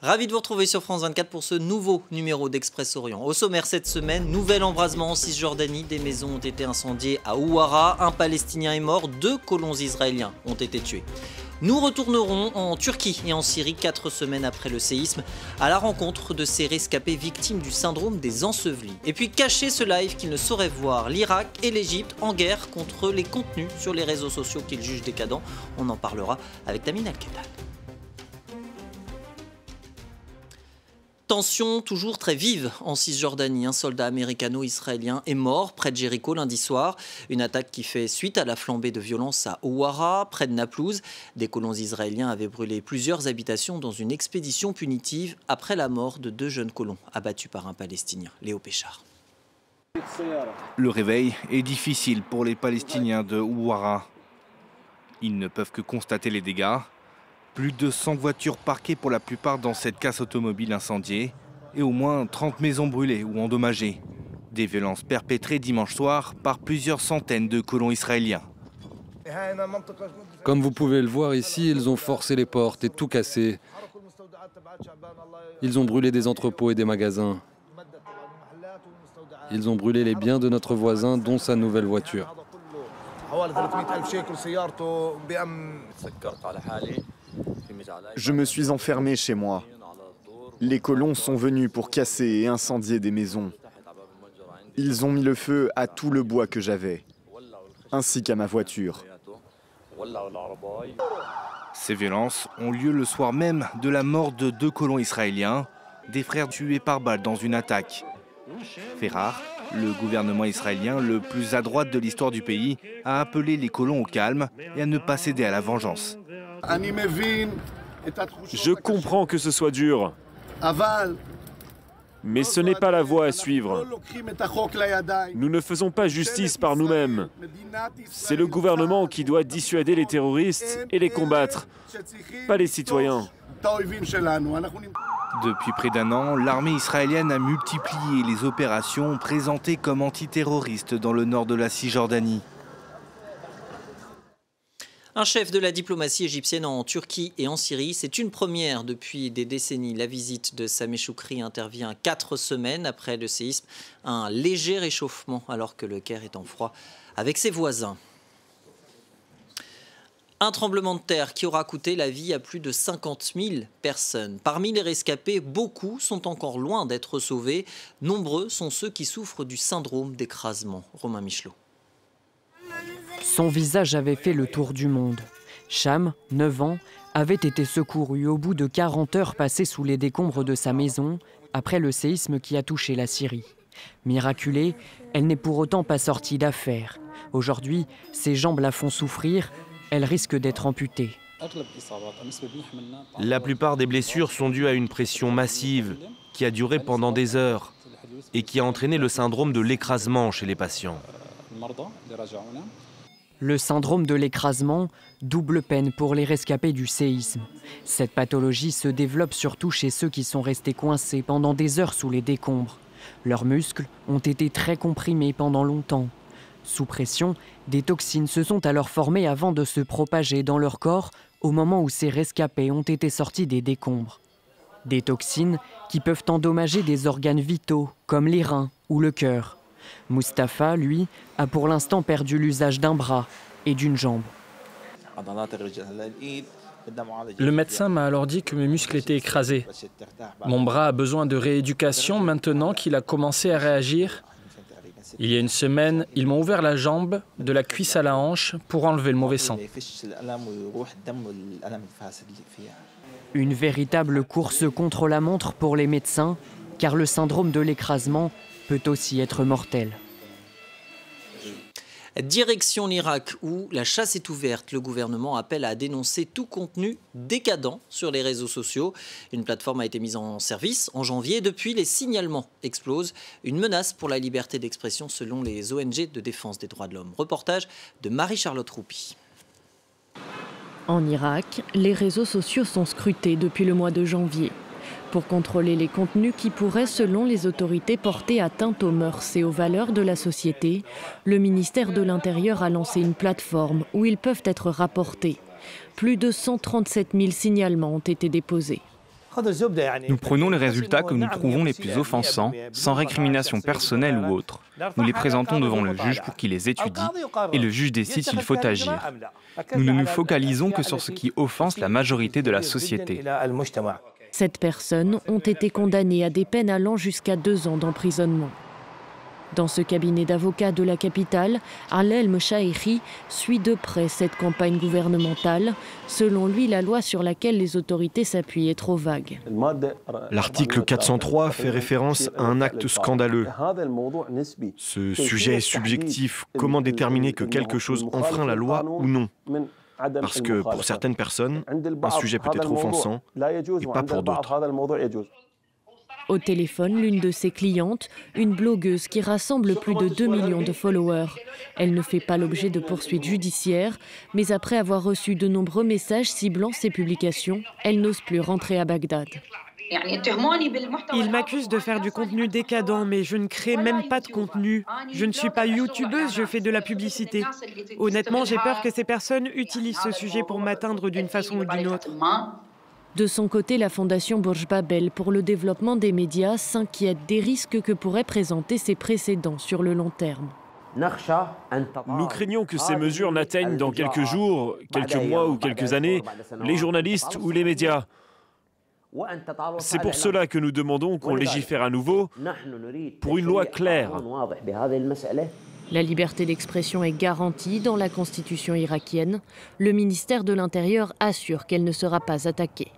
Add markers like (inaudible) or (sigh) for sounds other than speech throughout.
Ravi de vous retrouver sur France 24 pour ce nouveau numéro d'Express Orient. Au sommaire cette semaine, nouvel embrasement en Cisjordanie. Des maisons ont été incendiées à Ouara. Un Palestinien est mort. Deux colons israéliens ont été tués. Nous retournerons en Turquie et en Syrie quatre semaines après le séisme à la rencontre de ces rescapés victimes du syndrome des ensevelis. Et puis cacher ce live qu'ils ne sauraient voir, l'Irak et l'Égypte en guerre contre les contenus sur les réseaux sociaux qu'ils jugent décadents. On en parlera avec Tamine Al-Kedal. Tension toujours très vive en Cisjordanie. Un soldat américano-israélien est mort près de Jéricho lundi soir. Une attaque qui fait suite à la flambée de violence à Ouara, près de Naplouse. Des colons israéliens avaient brûlé plusieurs habitations dans une expédition punitive après la mort de deux jeunes colons abattus par un Palestinien, Léo Péchard. Le réveil est difficile pour les Palestiniens de Ouara. Ils ne peuvent que constater les dégâts plus de 100 voitures parquées pour la plupart dans cette casse automobile incendiée et au moins 30 maisons brûlées ou endommagées. Des violences perpétrées dimanche soir par plusieurs centaines de colons israéliens. Comme vous pouvez le voir ici, ils ont forcé les portes et tout cassé. Ils ont brûlé des entrepôts et des magasins. Ils ont brûlé les biens de notre voisin, dont sa nouvelle voiture. Je me suis enfermé chez moi. Les colons sont venus pour casser et incendier des maisons. Ils ont mis le feu à tout le bois que j'avais, ainsi qu'à ma voiture. Ces violences ont lieu le soir même de la mort de deux colons israéliens, des frères tués par balle dans une attaque. Fait rare, le gouvernement israélien, le plus à droite de l'histoire du pays, a appelé les colons au calme et à ne pas céder à la vengeance. Je comprends que ce soit dur. Mais ce n'est pas la voie à suivre. Nous ne faisons pas justice par nous-mêmes. C'est le gouvernement qui doit dissuader les terroristes et les combattre, pas les citoyens. Depuis près d'un an, l'armée israélienne a multiplié les opérations présentées comme antiterroristes dans le nord de la Cisjordanie. Un chef de la diplomatie égyptienne en Turquie et en Syrie, c'est une première depuis des décennies. La visite de Sameh Choukri intervient quatre semaines après le séisme. Un léger réchauffement alors que le Caire est en froid avec ses voisins. Un tremblement de terre qui aura coûté la vie à plus de 50 000 personnes. Parmi les rescapés, beaucoup sont encore loin d'être sauvés. Nombreux sont ceux qui souffrent du syndrome d'écrasement. Romain Michelot. Son visage avait fait le tour du monde. Cham, 9 ans, avait été secouru au bout de 40 heures passées sous les décombres de sa maison après le séisme qui a touché la Syrie. Miraculée, elle n'est pour autant pas sortie d'affaire. Aujourd'hui, ses jambes la font souffrir, elle risque d'être amputée. La plupart des blessures sont dues à une pression massive qui a duré pendant des heures et qui a entraîné le syndrome de l'écrasement chez les patients. Le syndrome de l'écrasement, double peine pour les rescapés du séisme. Cette pathologie se développe surtout chez ceux qui sont restés coincés pendant des heures sous les décombres. Leurs muscles ont été très comprimés pendant longtemps. Sous pression, des toxines se sont alors formées avant de se propager dans leur corps au moment où ces rescapés ont été sortis des décombres. Des toxines qui peuvent endommager des organes vitaux comme les reins ou le cœur. Mustapha, lui, a pour l'instant perdu l'usage d'un bras et d'une jambe. Le médecin m'a alors dit que mes muscles étaient écrasés. Mon bras a besoin de rééducation maintenant qu'il a commencé à réagir. Il y a une semaine, ils m'ont ouvert la jambe de la cuisse à la hanche pour enlever le mauvais sang. Une véritable course contre la montre pour les médecins, car le syndrome de l'écrasement peut aussi être mortel. Direction l'Irak où la chasse est ouverte. Le gouvernement appelle à dénoncer tout contenu décadent sur les réseaux sociaux. Une plateforme a été mise en service en janvier. Depuis, les signalements explosent. Une menace pour la liberté d'expression selon les ONG de défense des droits de l'homme. Reportage de Marie-Charlotte Roupi. En Irak, les réseaux sociaux sont scrutés depuis le mois de janvier pour contrôler les contenus qui pourraient, selon les autorités, porter atteinte aux mœurs et aux valeurs de la société, le ministère de l'Intérieur a lancé une plateforme où ils peuvent être rapportés. Plus de 137 000 signalements ont été déposés. Nous prenons les résultats que nous trouvons les plus offensants, sans récrimination personnelle ou autre. Nous les présentons devant le juge pour qu'il les étudie et le juge décide s'il faut agir. Nous ne nous focalisons que sur ce qui offense la majorité de la société. Sept personnes ont été condamnées à des peines allant jusqu'à deux ans d'emprisonnement. Dans ce cabinet d'avocats de la capitale, Alel Mchaïri suit de près cette campagne gouvernementale. Selon lui, la loi sur laquelle les autorités s'appuient est trop vague. L'article 403 fait référence à un acte scandaleux. Ce sujet est subjectif. Comment déterminer que quelque chose enfreint la loi ou non? Parce que pour certaines personnes, un sujet peut être offensant et pas pour d'autres. Au téléphone, l'une de ses clientes, une blogueuse qui rassemble plus de 2 millions de followers. Elle ne fait pas l'objet de poursuites judiciaires, mais après avoir reçu de nombreux messages ciblant ses publications, elle n'ose plus rentrer à Bagdad. Ils m'accusent de faire du contenu décadent, mais je ne crée même pas de contenu. Je ne suis pas youtubeuse, je fais de la publicité. Honnêtement, j'ai peur que ces personnes utilisent ce sujet pour m'atteindre d'une façon ou d'une autre. De son côté, la fondation Bourj Babel pour le développement des médias s'inquiète des risques que pourraient présenter ces précédents sur le long terme. Nous craignons que ces mesures n'atteignent dans quelques jours, quelques mois ou quelques années les journalistes ou les médias. C'est pour cela que nous demandons qu'on légifère à nouveau pour une loi claire. La liberté d'expression est garantie dans la constitution irakienne. Le ministère de l'Intérieur assure qu'elle ne sera pas attaquée.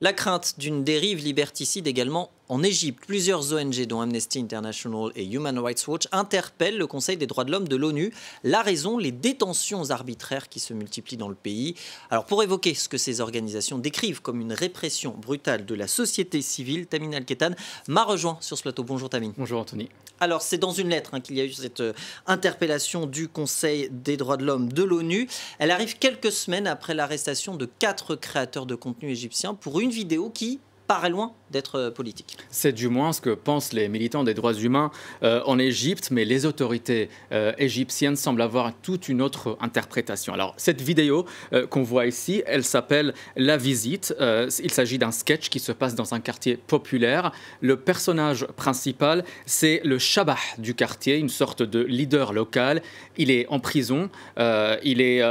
La crainte d'une dérive liberticide également en Égypte. Plusieurs ONG, dont Amnesty International et Human Rights Watch, interpellent le Conseil des droits de l'homme de l'ONU. La raison, les détentions arbitraires qui se multiplient dans le pays. Alors pour évoquer ce que ces organisations décrivent comme une répression brutale de la société civile, Tamine Al-Ketan m'a rejoint sur ce plateau. Bonjour Tamine. Bonjour Anthony. Alors, c'est dans une lettre hein, qu'il y a eu cette euh, interpellation du Conseil des droits de l'homme de l'ONU. Elle arrive quelques semaines après l'arrestation de quatre créateurs de contenu égyptiens pour une vidéo qui paraît loin d'être euh, politique. C'est du moins ce que pensent les militants des droits humains euh, en Égypte, mais les autorités euh, égyptiennes semblent avoir toute une autre interprétation. Alors, cette vidéo qu'on voit ici, elle s'appelle La Visite. il s'agit d'un sketch qui se passe dans un quartier populaire. Le personnage principal, c'est le Shabah du quartier, une sorte de leader local. Il est en prison. il, est,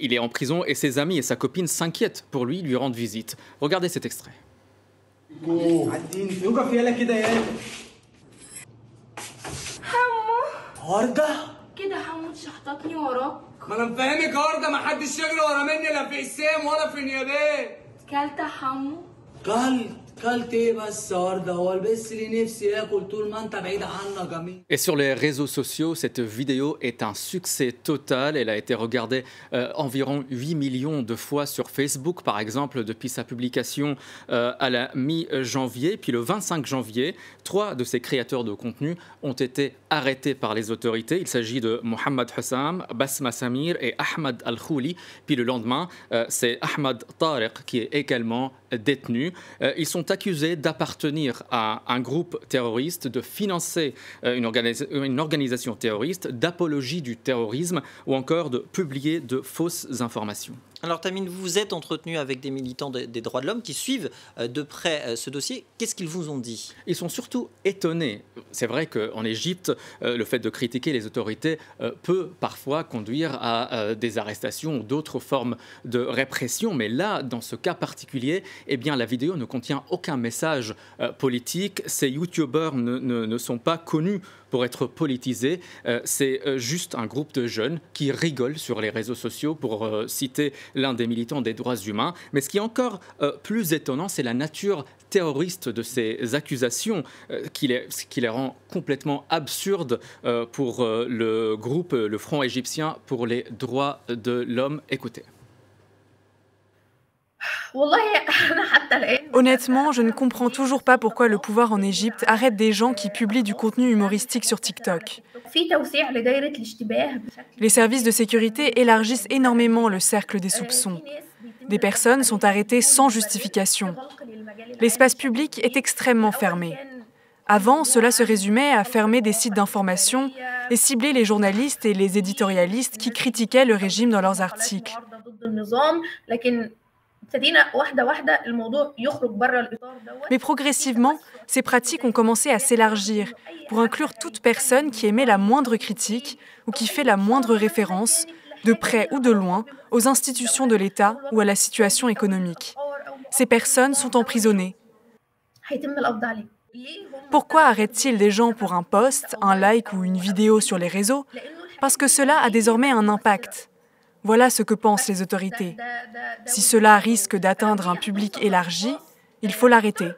il est en prison et ses amis et sa copine s'inquiètent pour lui, lui rendre visite. Regardez cet extrait. عديني يوقف يلا كده يلا حمو. وردة كده حمو تشحططني وراك. ما أنا مفهمك يا وردة ما حدش يجري ورا مني لا في حسام ولا في نيابات كلت حمو. كلت. Et sur les réseaux sociaux, cette vidéo est un succès total. Elle a été regardée euh, environ 8 millions de fois sur Facebook, par exemple, depuis sa publication euh, à la mi-janvier. Puis le 25 janvier, trois de ces créateurs de contenu ont été arrêtés par les autorités. Il s'agit de Mohamed Hussam, Basma Samir et Ahmad Al-Khouli. Puis le lendemain, euh, c'est Ahmad Tariq qui est également détenu. ils sont accusés d'appartenir à un groupe terroriste, de financer euh, une, une organisation terroriste, d'apologie du terrorisme ou encore de publier de fausses informations. Alors Tamine, vous vous êtes entretenu avec des militants des droits de l'homme qui suivent euh, de près euh, ce dossier. Qu'est-ce qu'ils vous ont dit? Ils sont surtout étonnés. C'est vrai qu'en Égypte, euh, le fait de critiquer les autorités peut parfois conduire à des arrestations ou d'autres formes de répression. Mais là, dans ce cas particulier, eh bien, la vidéo ne contient aucun message politique. Ces youtubeurs ne, ne sont pas connus pour être politisés. C'est juste un groupe de jeunes qui rigolent sur les réseaux sociaux, pour citer l'un des militants des droits humains. Mais ce qui est encore euh, plus étonnant, c'est la nature terroriste de ces accusations euh, qui, les, qui, les, rend complètement absurdes euh, pour le groupe, le Front égyptien pour les droits de l'homme. Écoutez. (laughs) Honnêtement, je ne comprends toujours pas pourquoi le pouvoir en Égypte arrête des gens qui publient du contenu humoristique sur TikTok. Les services de sécurité élargissent énormément le cercle des soupçons. Des personnes sont arrêtées sans justification. L'espace public est extrêmement fermé. Avant, cela se résumait à fermer des sites d'information et cibler les journalistes et les éditorialistes qui critiquaient le régime dans leurs articles. Mais progressivement, ces pratiques ont commencé à s'élargir pour inclure toute personne qui émet la moindre critique ou qui fait la moindre référence, de près ou de loin, aux institutions de l'État ou à la situation économique. Ces personnes sont emprisonnées. Pourquoi arrêtent-ils des gens pour un post, un like ou une vidéo sur les réseaux? Parce que cela a désormais un impact. Voilà ce que pensent les autorités. Si cela risque d'atteindre un public élargi, il faut l'arrêter.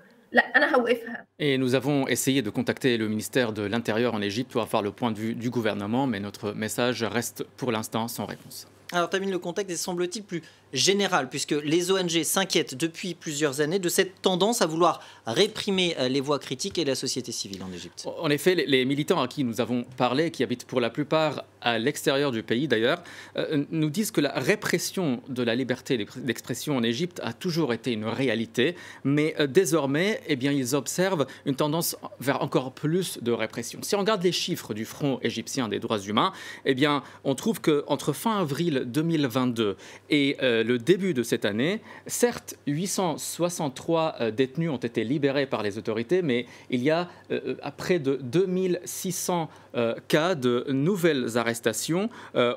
Et nous avons essayé de contacter le ministère de l'Intérieur en Égypte pour avoir le point de vue du gouvernement, mais notre message reste pour l'instant sans réponse. Alors, Tamine, le contexte est semble-t-il plus général, puisque les ONG s'inquiètent depuis plusieurs années de cette tendance à vouloir réprimer euh, les voix critiques et la société civile en Égypte. En effet, les militants à qui nous avons parlé, qui habitent pour la plupart à l'extérieur du pays d'ailleurs, euh, nous disent que la répression de la liberté d'expression en Égypte a toujours été une réalité, mais euh, désormais, eh bien, ils observent une tendance vers encore plus de répression. Si on regarde les chiffres du Front égyptien des droits humains, eh bien, on trouve qu'entre fin avril 2022 et le début de cette année, certes, 863 euh, détenus ont été libérés par les autorités, mais il y a euh, euh, près de 2600 cas de nouvelles arrestations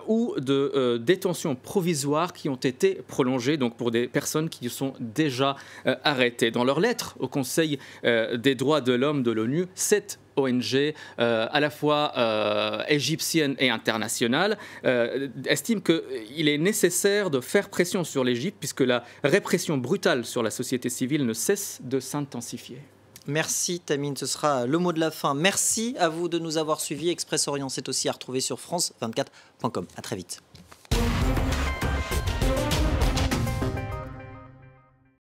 ou de détentions provisoires qui ont été prolongées, donc pour des personnes qui sont déjà arrêtées. Dans leur lettre au Conseil des droits de l'homme de l'ONU, cette ONG euh, à la fois euh, égyptienne et internationale, euh, estime qu'il est nécessaire de faire pression sur l'Égypte puisque la répression brutale sur la société civile ne cesse de s'intensifier. Merci Tamine, ce sera le mot de la fin. Merci à vous de nous avoir suivis. Express Orient, c'est aussi à retrouver sur France24.com. À très vite.